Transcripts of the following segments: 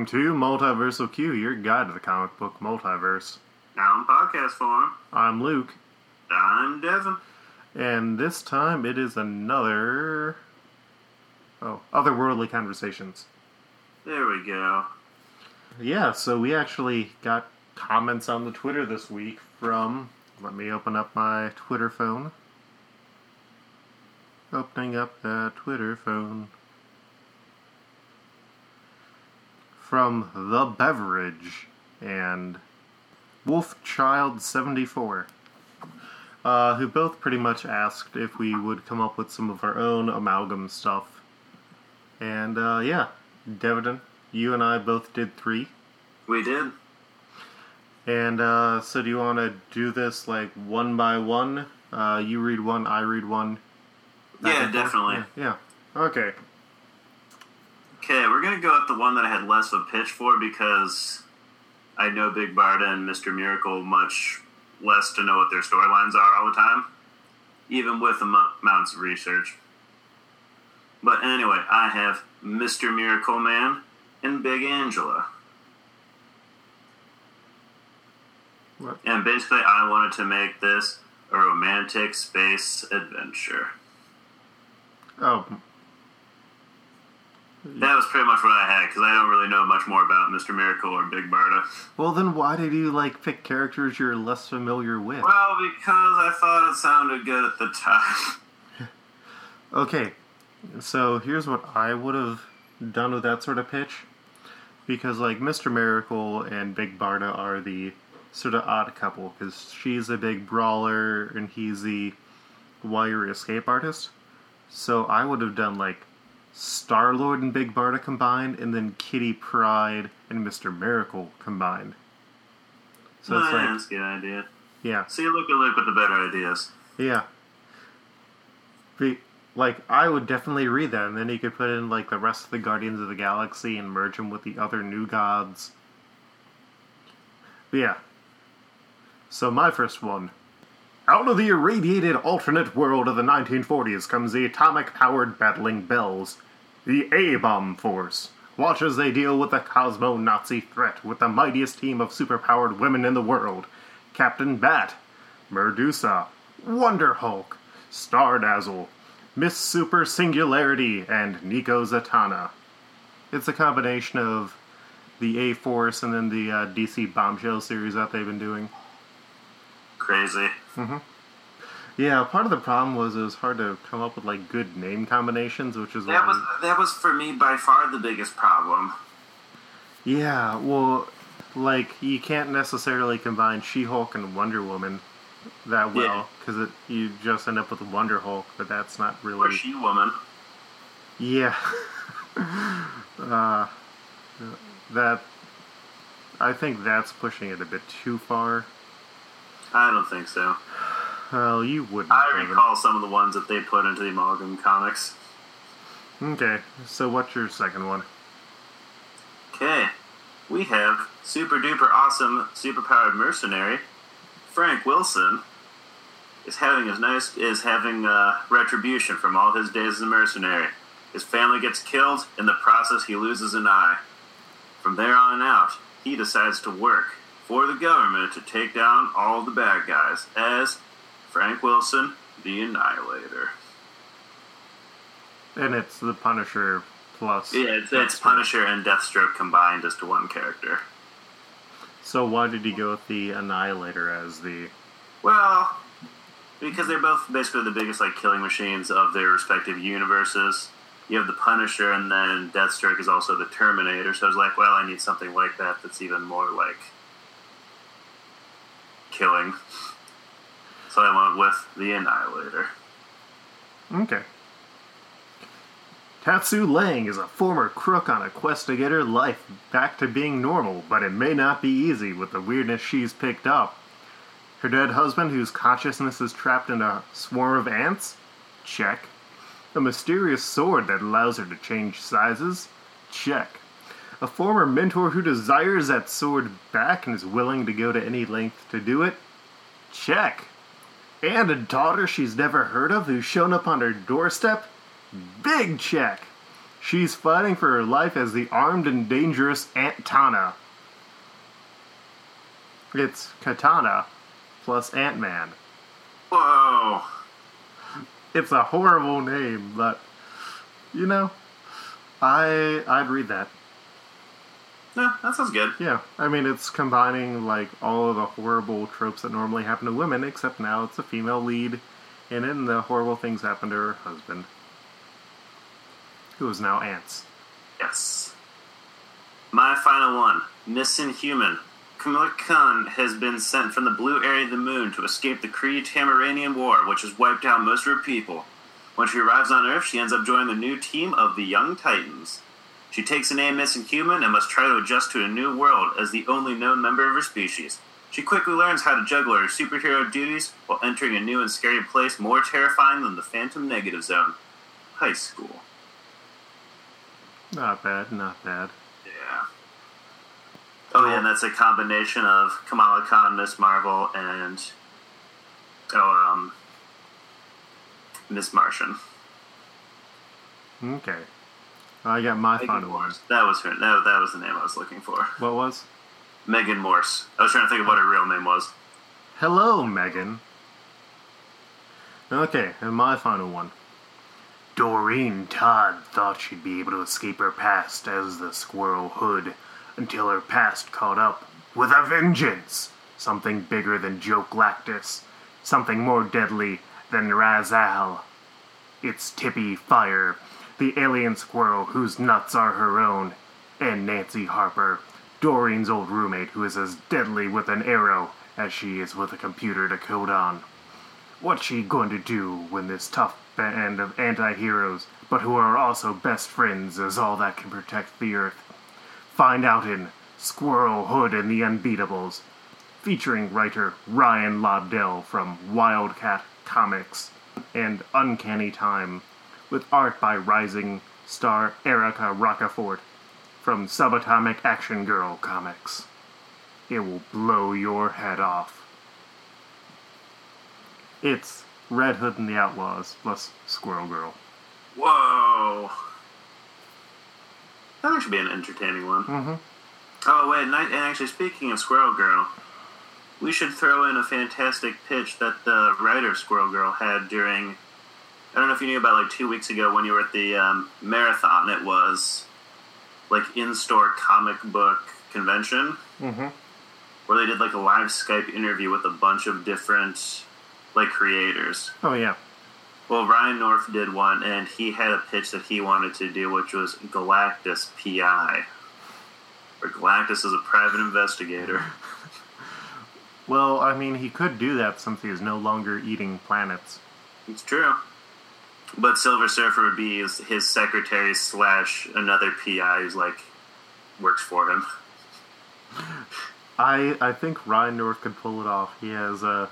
Welcome to Multiversal Q, your guide to the comic book multiverse. Now in podcast form, I'm Luke, I'm Devin. and this time it is another. Oh, Otherworldly Conversations. There we go. Yeah, so we actually got comments on the Twitter this week from. Let me open up my Twitter phone. Opening up the Twitter phone. From The Beverage and Wolfchild74, uh, who both pretty much asked if we would come up with some of our own amalgam stuff. And uh, yeah, Devin, you and I both did three. We did. And uh, so, do you want to do this like one by one? Uh, you read one, I read one. Yeah, definitely. Yeah. yeah. Okay. Okay, we're gonna go with the one that I had less of a pitch for because I know Big Barda and Mr. Miracle much less to know what their storylines are all the time, even with am- amounts of research. But anyway, I have Mr. Miracle Man and Big Angela. What? And basically, I wanted to make this a romantic space adventure. Oh, That was pretty much what I had because I don't really know much more about Mr. Miracle or Big Barda. well, then why did you like pick characters you're less familiar with? Well, because I thought it sounded good at the time. Okay, so here's what I would have done with that sort of pitch. Because, like, Mr. Miracle and Big Barda are the sort of odd couple, because she's a big brawler and he's the wire escape artist. So I would have done, like, Star Lord and Big Barda combined, and then Kitty Pryde and Mr. Miracle combined. So it's yeah, like, that's a good idea. yeah. See, you look at Luke with the better ideas. Yeah. Be, like, I would definitely read that, and then you could put in, like, the rest of the Guardians of the Galaxy and merge them with the other new gods. But yeah. So, my first one. Out of the irradiated alternate world of the 1940s comes the atomic powered battling bells. The A Bomb Force. Watch as they deal with the Cosmo Nazi threat with the mightiest team of superpowered women in the world Captain Bat, Medusa, Wonder Hulk, Stardazzle, Miss Super Singularity, and Nico Zatanna. It's a combination of the A Force and then the uh, DC Bombshell series that they've been doing. Crazy. Yeah, part of the problem was it was hard to come up with like good name combinations, which is That was that was for me by far the biggest problem. Yeah, well, like you can't necessarily combine She-Hulk and Wonder Woman that well because you just end up with Wonder Hulk, but that's not Or really. she woman. Yeah. uh, that. I think that's pushing it a bit too far. I don't think so. Well, you wouldn't. I recall some of the ones that they put into the amalgam comics. Okay, so what's your second one? Okay, we have super duper awesome superpowered mercenary Frank Wilson is having his nice is having uh, retribution from all his days as a mercenary. His family gets killed. In the process, he loses an eye. From there on out, he decides to work for the government to take down all the bad guys as Frank Wilson, the Annihilator. And it's the Punisher plus. Yeah, it's, it's Punisher and Deathstroke combined as to one character. So why did he go with the Annihilator as the? Well, because they're both basically the biggest like killing machines of their respective universes. You have the Punisher, and then Deathstroke is also the Terminator. So I was like, well, I need something like that that's even more like killing. So I went with the Annihilator. Okay. Tatsu Lang is a former crook on a quest to get her life back to being normal, but it may not be easy with the weirdness she's picked up. Her dead husband, whose consciousness is trapped in a swarm of ants? Check. A mysterious sword that allows her to change sizes? Check. A former mentor who desires that sword back and is willing to go to any length to do it? Check. And a daughter she's never heard of who's shown up on her doorstep? Big check. She's fighting for her life as the armed and dangerous Aunt Tana. It's Katana plus Ant Man. Whoa. It's a horrible name, but you know, I I'd read that. Yeah, that sounds good. Yeah, I mean it's combining like all of the horrible tropes that normally happen to women, except now it's a female lead, and then the horrible things happen to her husband, who is now ants. Yes. My final one Missing Human. Kamala Khan has been sent from the blue area of the moon to escape the Kree Tamaranian War, which has wiped out most of her people. When she arrives on Earth, she ends up joining the new team of the Young Titans. She takes name Missing Human and must try to adjust to a new world as the only known member of her species. She quickly learns how to juggle her superhero duties while entering a new and scary place more terrifying than the Phantom Negative Zone high school. Not bad, not bad. Yeah. Oh yeah, and that's a combination of Kamala Khan, Miss Marvel, and oh um, Miss Martian. Okay, I got my Megan final one. That was her. No, that was the name I was looking for. What was? Megan Morse. I was trying to think of what her real name was. Hello, Megan. Okay, and my final one. Doreen Todd thought she'd be able to escape her past as the Squirrel Hood until her past caught up with a vengeance. Something bigger than Joe Galactus. Something more deadly than Razal. It's Tippy Fire, the alien squirrel whose nuts are her own, and Nancy Harper, Doreen's old roommate who is as deadly with an arrow as she is with a computer to code on. What's she going to do when this tough band of anti-heroes, but who are also best friends, is all that can protect the Earth? Find out in Squirrel Hood and the Unbeatables, featuring writer Ryan Lobdell from Wildcat Comics and Uncanny Time, with art by rising star Erica Rockefort from Subatomic Action Girl Comics. It will blow your head off. It's Red Hood and the Outlaws plus Squirrel Girl. Whoa. That should be an entertaining one. Mm-hmm. Oh wait, and, I, and actually, speaking of Squirrel Girl, we should throw in a fantastic pitch that the writer Squirrel Girl had during. I don't know if you knew about like two weeks ago when you were at the um, marathon. It was like in-store comic book convention Mm-hmm. where they did like a live Skype interview with a bunch of different like creators. Oh yeah. Well, Ryan North did one, and he had a pitch that he wanted to do, which was Galactus PI, where Galactus is a private investigator. Well, I mean, he could do that since he is no longer eating planets. It's true. But Silver Surfer would be his, his secretary slash another PI who's like works for him. I I think Ryan North could pull it off. He has a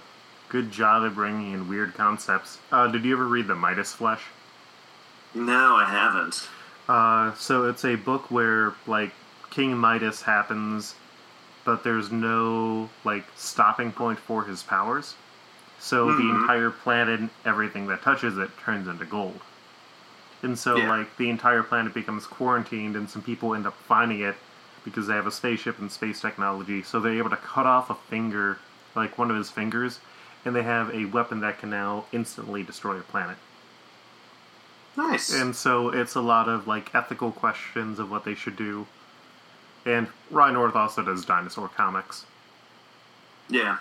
good job at bringing in weird concepts. Uh, did you ever read the Midas Flesh? No, I haven't. Uh, so it's a book where like King Midas happens, but there's no like stopping point for his powers. So the Mhm. entire planet, and everything that touches it, turns into gold. And so Yeah. like the entire planet becomes quarantined, and some people end up finding it because they have a spaceship and space technology. So they're able to cut off a finger, like one of his fingers, and they have a weapon that can now instantly destroy a planet. Nice. And so it's a lot of like ethical questions of what they should do. And Ryan North also does dinosaur comics. yeah.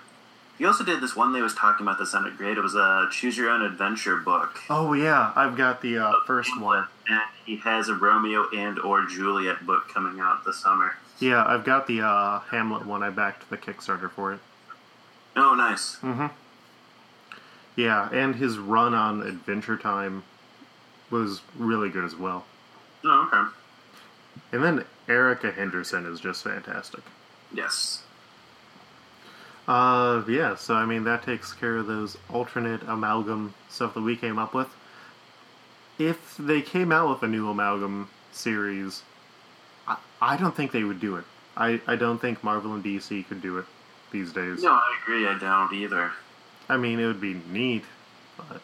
He also did this one they was talking about that sounded great. It was a choose your own adventure book. Oh yeah, I've got the uh, first one. And he has a Romeo and or Juliet book coming out this summer. Yeah, I've got the uh, Hamlet one. I backed the Kickstarter for it. Oh, nice. Mm-hmm. Yeah, and his run on Adventure Time was really good as well. Oh, okay. And then Erica Henderson is just fantastic. Yes. Uh, yeah, so I mean, that takes care of those alternate amalgam stuff that we came up with. If they came out with a new amalgam series, I, I don't think they would do it. I, I don't think Marvel and DC could do it these days. No, I agree. I don't either. I mean, it would be neat, but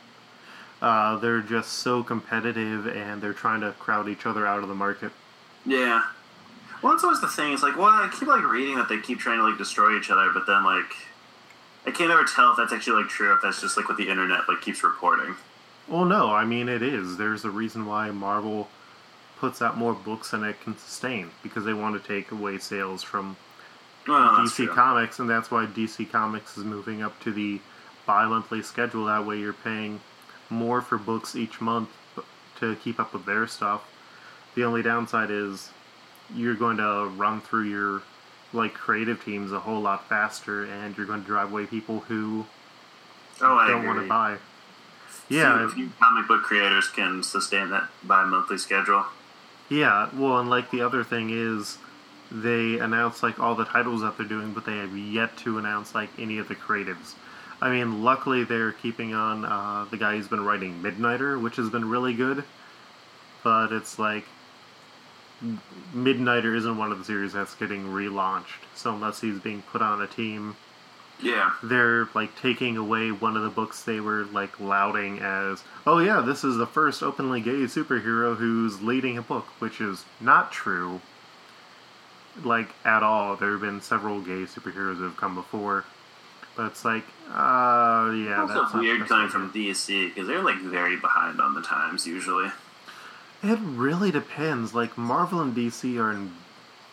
Uh, they're just so competitive and they're trying to crowd each other out of the market. Yeah. Well, that's always the thing. It's like, well, I keep like reading that they keep trying to like destroy each other, but then like, I can't ever tell if that's actually like true. Or if that's just like what the internet like keeps reporting. Well, no, I mean it is. There's a reason why Marvel puts out more books than it can sustain because they want to take away sales from Well, that's DC. Comics, and that's why DC Comics is moving up to the bi-monthly schedule. That way, you're paying more for books each month to keep up with their stuff. The only downside is you're going to run through your like creative teams a whole lot faster, and you're going to drive away people who Oh, don't want to buy. Yeah, few comic book creators can sustain that bi-monthly schedule. Yeah, well, and like the other thing is, they announce like all the titles that they're doing, but they have yet to announce like any of the creatives. I mean, luckily they're keeping on uh, the guy who's been writing Midnighter, which has been really good. But it's like Midnighter isn't one of the series that's getting relaunched. So unless he's being put on a team, Yeah. they're like taking away one of the books they were like lauding as, oh yeah, this is the first openly gay superhero who's leading a book, which is not true. Like at all. There have been several gay superheroes who have come before, but it's like, uh, yeah, that's not weird coming from. DC because they're like very behind on the times usually. It really depends. Like Marvel and DC are in,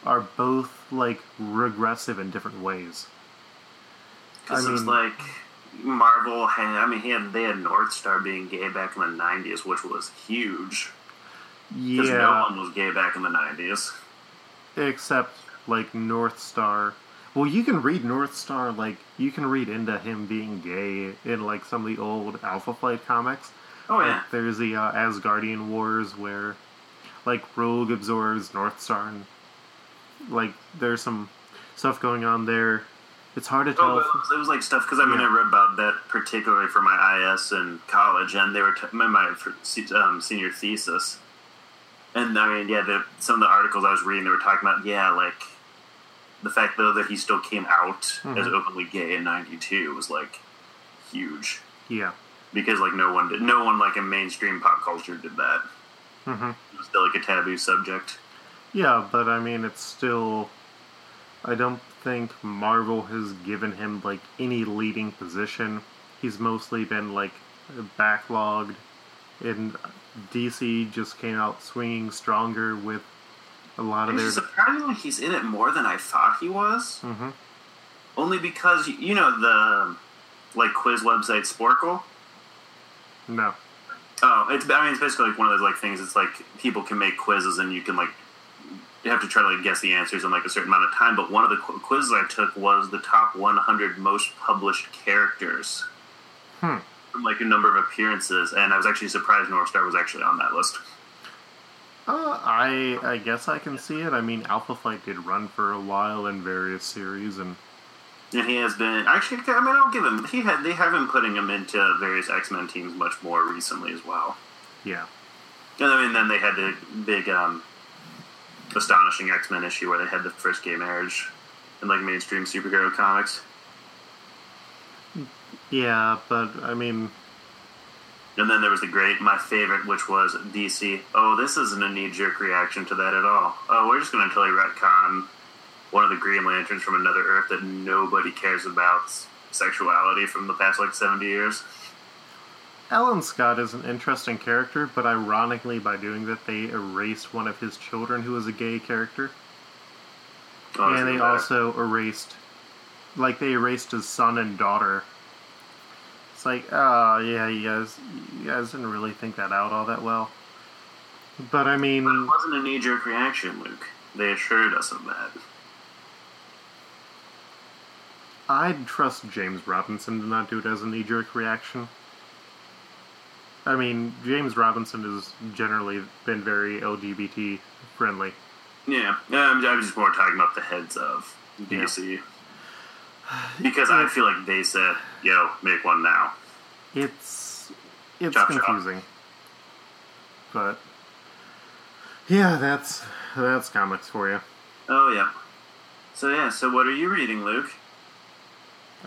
are both like regressive in different ways. Because it's like Marvel had. I mean, he had they had North Star being gay back in the '90s, which was huge. Because Yeah, no one was gay back in the '90s. except like North Star. Well, you can read North Star like you can read into him being gay in like some of the old Alpha Flight comics. Oh yeah. Like, there's the uh, Asgardian Wars where like Rogue absorbs North Star and like there's some stuff going on there. It's hard to Oh, tell. but it, was, it was like stuff because I mean Yeah. I read about that particularly for my IS in college, and they were t- my, my um, senior thesis. And I mean, yeah, the, some of the articles I was reading, they were talking about yeah, like the fact though that he still came out as Mhm. openly gay in '92 was like huge yeah. Because like no one did, no one like in mainstream pop culture did that. hmm It was still like a taboo subject. Yeah, but I mean, it's still. I don't think Marvel has given him like any leading position. He's mostly been like backlogged, and DC just came out swinging stronger with a lot of their. Surprisingly, he's in it more than I thought he was. hmm Only because you know the like quiz website Sporcle. No. Oh, it's I mean it's basically like one of those like things. It's like people can make quizzes and you can like you have to try to like guess the answers in like a certain amount of time. But one of the qu- quizzes I took was the top 100 most published characters Hmm. from like a number of appearances, and I was actually surprised North Star was actually on that list. Uh, I I guess I can see it. I mean, Alpha Flight did run for a while in various series, and And he has been actually. I mean, I'll give him. He had. They have been putting him into various X Men teams much more recently as well. yeah. And I mean, then they had the big, um, astonishing X Men issue where they had the first gay marriage in like mainstream superhero comics. Yeah, but I mean, And then there was the great, my favorite, which was DC. Oh, this isn't a knee jerk reaction to that at all. Oh, we're just going to totally retcon one of the Green Lanterns from another Earth that nobody cares about sexuality from the past like 70 years. Alan Scott is an interesting character, but ironically, by doing that, they erased one of his children who was a gay character. Oh, and they better. also erased, like, they erased his son and daughter. It's like, oh, yeah, you guys, you guys didn't really think that out all that well. But I mean, But it wasn't a knee jerk reaction, Luke. They assured us of that. I'd trust James Robinson to not do it as a knee jerk reaction. I mean, James Robinson has generally been very LGBT friendly. Yeah, um, I was just more talking about the heads of DC. Because I feel like they said, yo, make one now. It's it's Chop, chop. confusing, but yeah, that's that's comics for you. Oh, yeah. So, yeah, so what are you reading, Luke?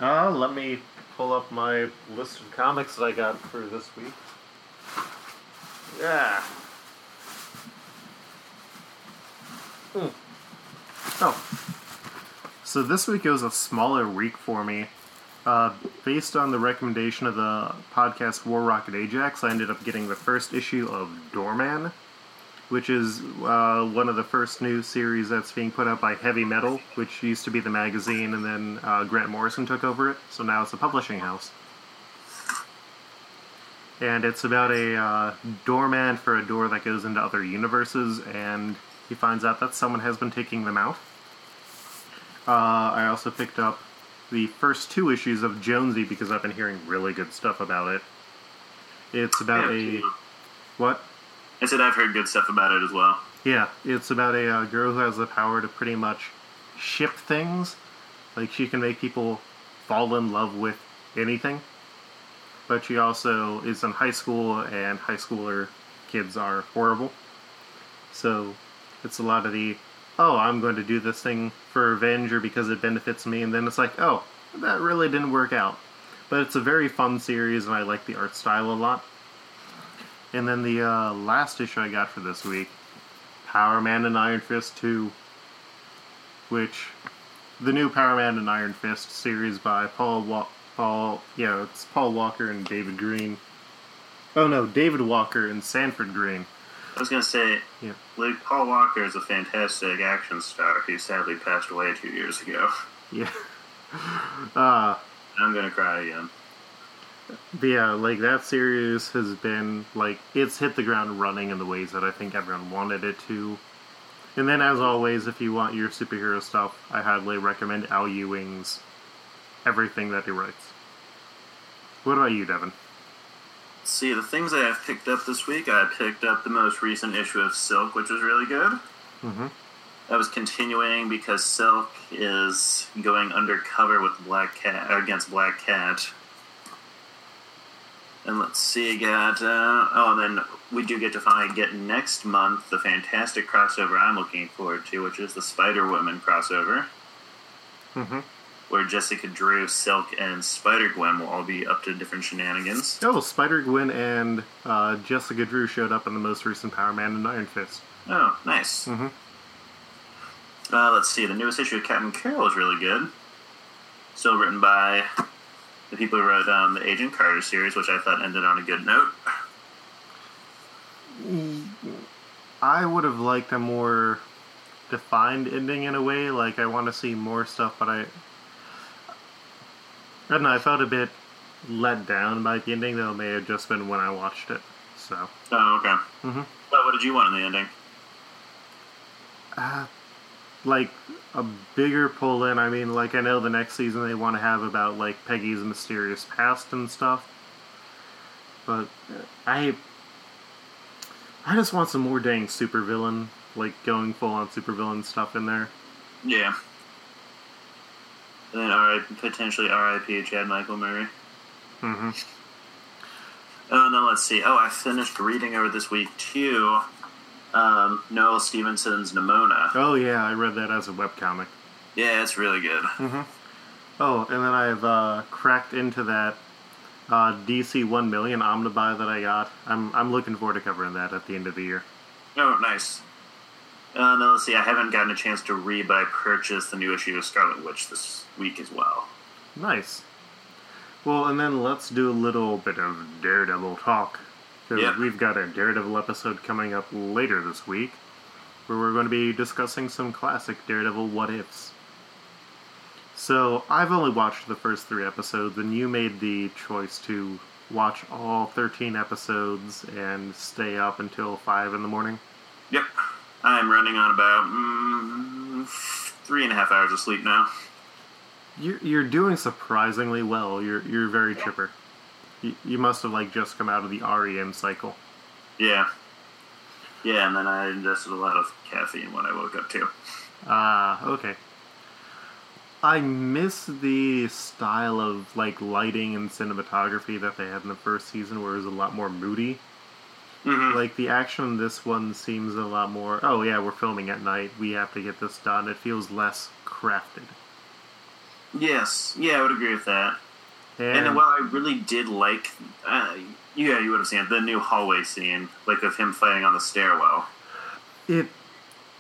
Uh, let me pull up my list of comics that I got for this week. Yeah. Hmm. Oh. So this week it was a smaller week for me. Uh, based on the recommendation of the podcast War Rocket Ajax, I ended up getting the first issue of Doorman, which is uh, one of the first new series that's being put out by Heavy Metal, which used to be the magazine, and then uh, Grant Morrison took over it, so now it's a publishing house. And it's about a uh, doorman for a door that goes into other universes, and he finds out that someone has been taking them out. Uh, I also picked up the first two issues of Jonesy because I've been hearing really good stuff about it. It's about a what? I said I've heard good stuff about it as well. Yeah, it's about a uh, girl who has the power to pretty much ship things. Like she can make people fall in love with anything. But she also is in high school, and high schooler kids are horrible. So it's a lot of the, oh, I'm going to do this thing for revenge or because it benefits me, and then it's like, oh, that really didn't work out. But it's a very fun series, and I like the art style a lot. And then the uh, last issue I got for this week Power Man and Iron Fist 2, which the new Power Man and Iron Fist series by Paul Wa- Paul yeah, it's Paul Walker and David Green. Oh no, David Walker and Sanford Greene. I was gonna say, Yeah. Luke Paul Walker is a fantastic action star who sadly passed away two years ago. Yeah. Uh I'm gonna cry again. Yeah, like that series has been like it's hit the ground running in the ways that I think everyone wanted it to. And then as always, if you want your superhero stuff, I highly recommend Al Ewing's everything that he writes. What about you, Devin? See, the things I have picked up this week, I picked up the most recent issue of Silk, which was really good. Mm-hmm. I was continuing because Silk is going undercover with Black Cat against Black Cat. And let's see, got uh, oh, and then we do get to finally get next month the fantastic crossover I'm looking forward to, which is the Spider Woman crossover, Mm-hmm. where Jessica Drew, Silk, and Spider Gwen will all be up to different shenanigans. Oh, Spider Gwen and uh, Jessica Drew showed up in the most recent Power Man and Iron Fist. Oh, nice. Mhm. Uh, let's see. The newest issue of Captain Carol is really good. Still written by the people who wrote um, the Agent Carter series, which I thought ended on a good note. I would have liked a more defined ending in a way. Like I want to see more stuff, but I, I don't know. I felt a bit let down by the ending, though it may have just been when I watched it. So, Oh, okay. Mhm. But what did you want in the ending? uh, like a bigger pull in. I mean, like I know the next season they want to have about like Peggy's mysterious past and stuff, but I, I just want some more dang supervillain, like going full on supervillain stuff in there. Yeah. And then R- potentially R.I.P. Chad Michael Murray. Mm-hmm. Oh, and then let's see. Oh, I finished reading over this week too. Um, Noelle Stevenson's Nimona. Oh yeah, I read that as a webcomic. Yeah, it's really good. Oh, and then I've uh, cracked into that uh, DC One Million Omnibuy that I got. I'm I'm looking forward to covering that at the end of the year. Oh, nice. Uh, now let's see. I haven't gotten a chance to read, but I purchased the new issue of Scarlet Witch this week as well. Nice. Well, and then let's do a little bit of Daredevil talk. Because Yeah. we've got a Daredevil episode coming up later this week where we're going to be discussing some classic Daredevil what ifs. So, I've only watched the first three episodes, and you made the choice to watch all 13 episodes and stay up until 5 in the morning. Yep. I'm running on about mm, three and a half hours of sleep now. You're, you're doing surprisingly well. You're, you're very chipper. You, you must have, like, just come out of the REM cycle. Yeah. Yeah, and then I ingested a lot of caffeine when I woke up too. Ah, okay. I miss the style of like lighting and cinematography that they had in the first season, where it was a lot more moody. Mm-hmm. Like the action in this one seems a lot more. Oh yeah, we're filming at night. We have to get this done. It feels less crafted. Yes. Yeah, I would agree with that. And, And, while I really did like, uh, Yeah, you would have seen it. The new hallway scene, like of him fighting on the stairwell. It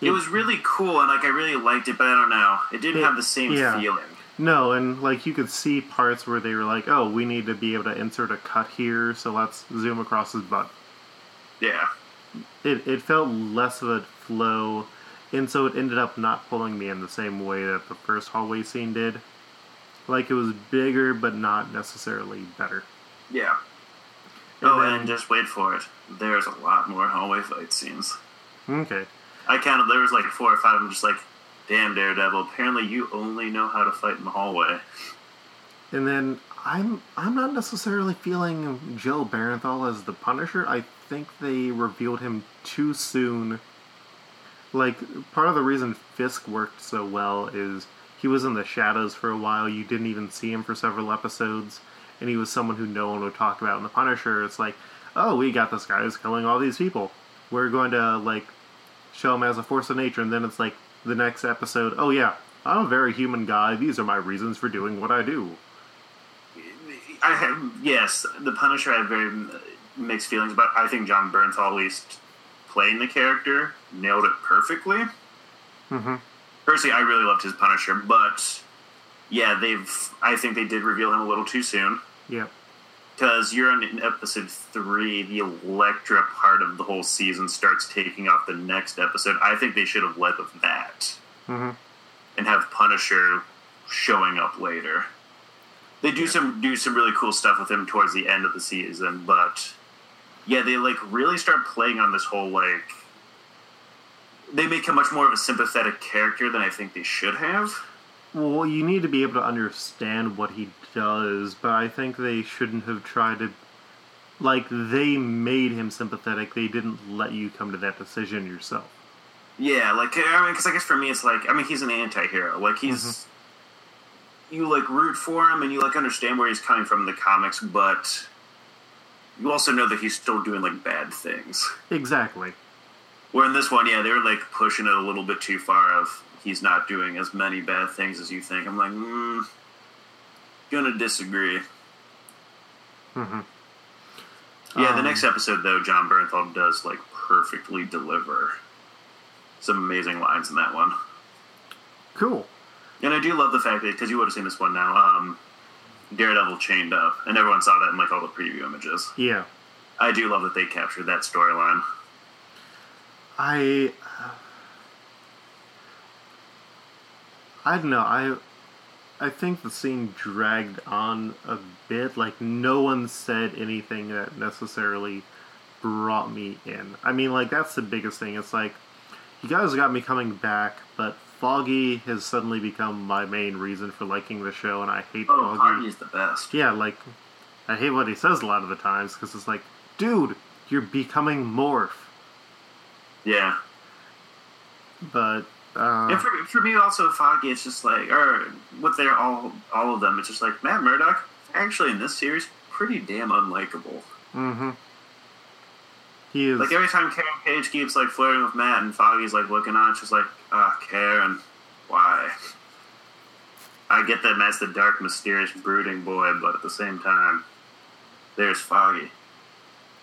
It was really cool, and like I really liked it, but I don't know. It didn't It- have the same yeah. feeling. no, and like you could see parts where they were like, "Oh, we need to be able to insert a cut here, so let's zoom across his butt." Yeah. It it felt less of a flow, and so it ended up not pulling me in the same way that the first hallway scene did. Like it was bigger, but not necessarily better. Yeah. And oh, then- and just wait for it. There's a lot more hallway fight scenes. Okay. I counted. There was like four or five. I'm just like, damn, Daredevil. Apparently, you only know how to fight in the hallway. And then I'm I'm not necessarily feeling Jon Bernthal as the Punisher. I think they revealed him too soon. Like part of the reason Fisk worked so well is he was in the shadows for a while. You didn't even see him for several episodes, and he was someone who no one would talk about. In the Punisher, it's like, oh, we got this guy who's killing all these people. We're going to like show him as a force of nature, and then it's like the next episode. Oh yeah, I'm a very human guy. These are my reasons for doing what I do. I have yes, the Punisher. I have very mixed feelings about. I think Jon Bernthal, at least playing the character, nailed it perfectly. Mm-hmm. Personally, I really loved his Punisher, but yeah, they've. I think they did reveal him a little too soon. Yep. because you're on episode three, the Elektra part of the whole season starts taking off the next episode. I think they should have led with that Mm-hmm. and have Punisher showing up later. They do some do some really cool stuff with him towards the end of the season, but yeah, they like really start playing on this whole like they make him much more of a sympathetic character than I think they should have. Well, you need to be able to understand what he does, but I think they shouldn't have tried to. Like, they made him sympathetic, they didn't let you come to that decision yourself. Yeah, like I mean, because I guess for me, it's like I mean, he's an anti-hero. Like he's mm-hmm. you like root for him and you like understand where he's coming from in the comics, but you also know that he's still doing like bad things. Exactly. Where in this one, yeah, they were like pushing it a little bit too far. Of he's not doing as many bad things as you think. I'm like, mm, gonna disagree. hmm Yeah, the Um, next episode though, Jon Bernthal does like perfectly deliver some amazing lines in that one. Cool. And I do love the fact that because you would have seen this one now, um, Daredevil chained up, and everyone saw that in like all the preview images. Yeah. I do love that they captured that storyline. I. I don't know. I. I think the scene dragged on a bit. Like, no one said anything that necessarily brought me in. I mean, like, that's the biggest thing. It's like, you guys got me coming back, but Foggy has suddenly become my main reason for liking the show, and I hate Oh, Foggy. Hardy's the best. Yeah, like, I hate what he says a lot of the times, because it's like, dude, you're becoming Morph. Yeah, But, uh. and for, for me also Foggy, it's just like, or with their all all of them, it's just like Matt Murdock. Actually, in this series, pretty damn unlikable. Mm-hmm. He is. Like every time Karen Page keeps like flirting with Matt, and Foggy's like looking on, just like, ah, Karen, why? I get that Matt's the dark, mysterious, brooding boy, but at the same time, there's Foggy,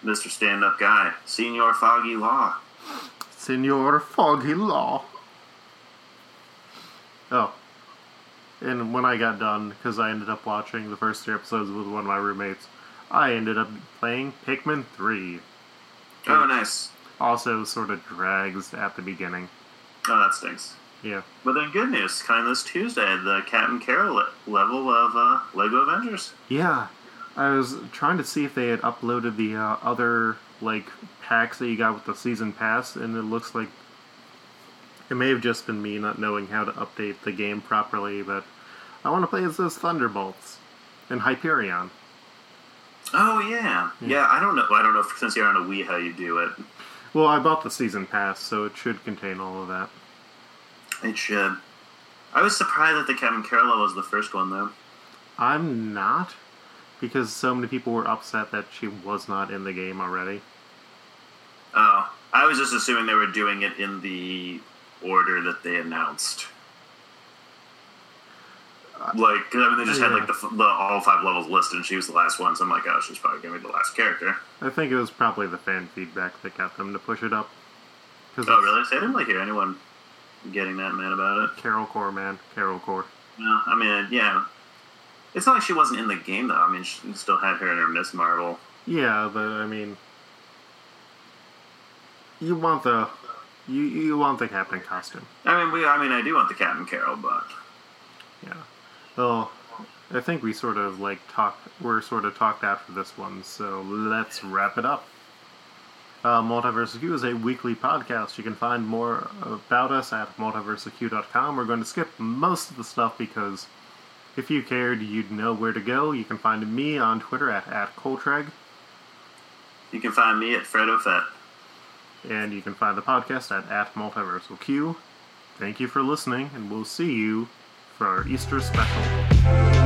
Mister Stand-Up Guy, Senior Foggy Law. Senor Foggy Law. Oh. And when I got done, because I ended up watching the first three episodes with one of my roommates, I ended up playing Pikmin 3. Oh, nice. Also, sort of drags at the beginning. Oh, that stinks. Yeah. But then good news, kind of this Tuesday, the Captain Carol le- level of uh, Lego Avengers. Yeah. I was trying to see if they had uploaded the uh, other, like, packs that you got with the season pass, and it looks like it may have just been me not knowing how to update the game properly, but I want to play as those Thunderbolts and Hyperion. Oh yeah. yeah, I don't know. I don't know if, since you're on a Wii how you do it. Well, I bought the season pass, so it should contain all of that. It should. I was surprised that the Captain Carol was the first one though. I'm not, because so many people were upset that she was not in the game already. Oh, I was just assuming they were doing it in the order that they announced. Uh, like, 'cause, I mean, they just had like the, the all five levels listed, and she was the last one. So I'm like, oh, she's probably gonna be the last character. I think it was probably the fan feedback that got them to push it up. Oh, really? See, I didn't like hear anyone getting that mad about it. Carol Corps, man. Carol Corps. No, I mean, yeah. It's not like she wasn't in the game though. I mean, she still had her in her Miss Marvel. Yeah, but I mean, you want the you you want the captain costume. I mean, we. I mean, I do want the Captain Carol, but Yeah. Well, I think we sort of like talk. We're sort of talked after this one, so let's wrap it up. Uh, Multiverse Q is a weekly podcast. You can find more about us at multiverseq.com. We're going to skip most of the stuff because if you cared, you'd know where to go. You can find me on Twitter at, at Coltreg, you can find me at Fredo Fett. and you can find the podcast at, at Multiversal Q. Thank you for listening, and we'll see you for our Easter special.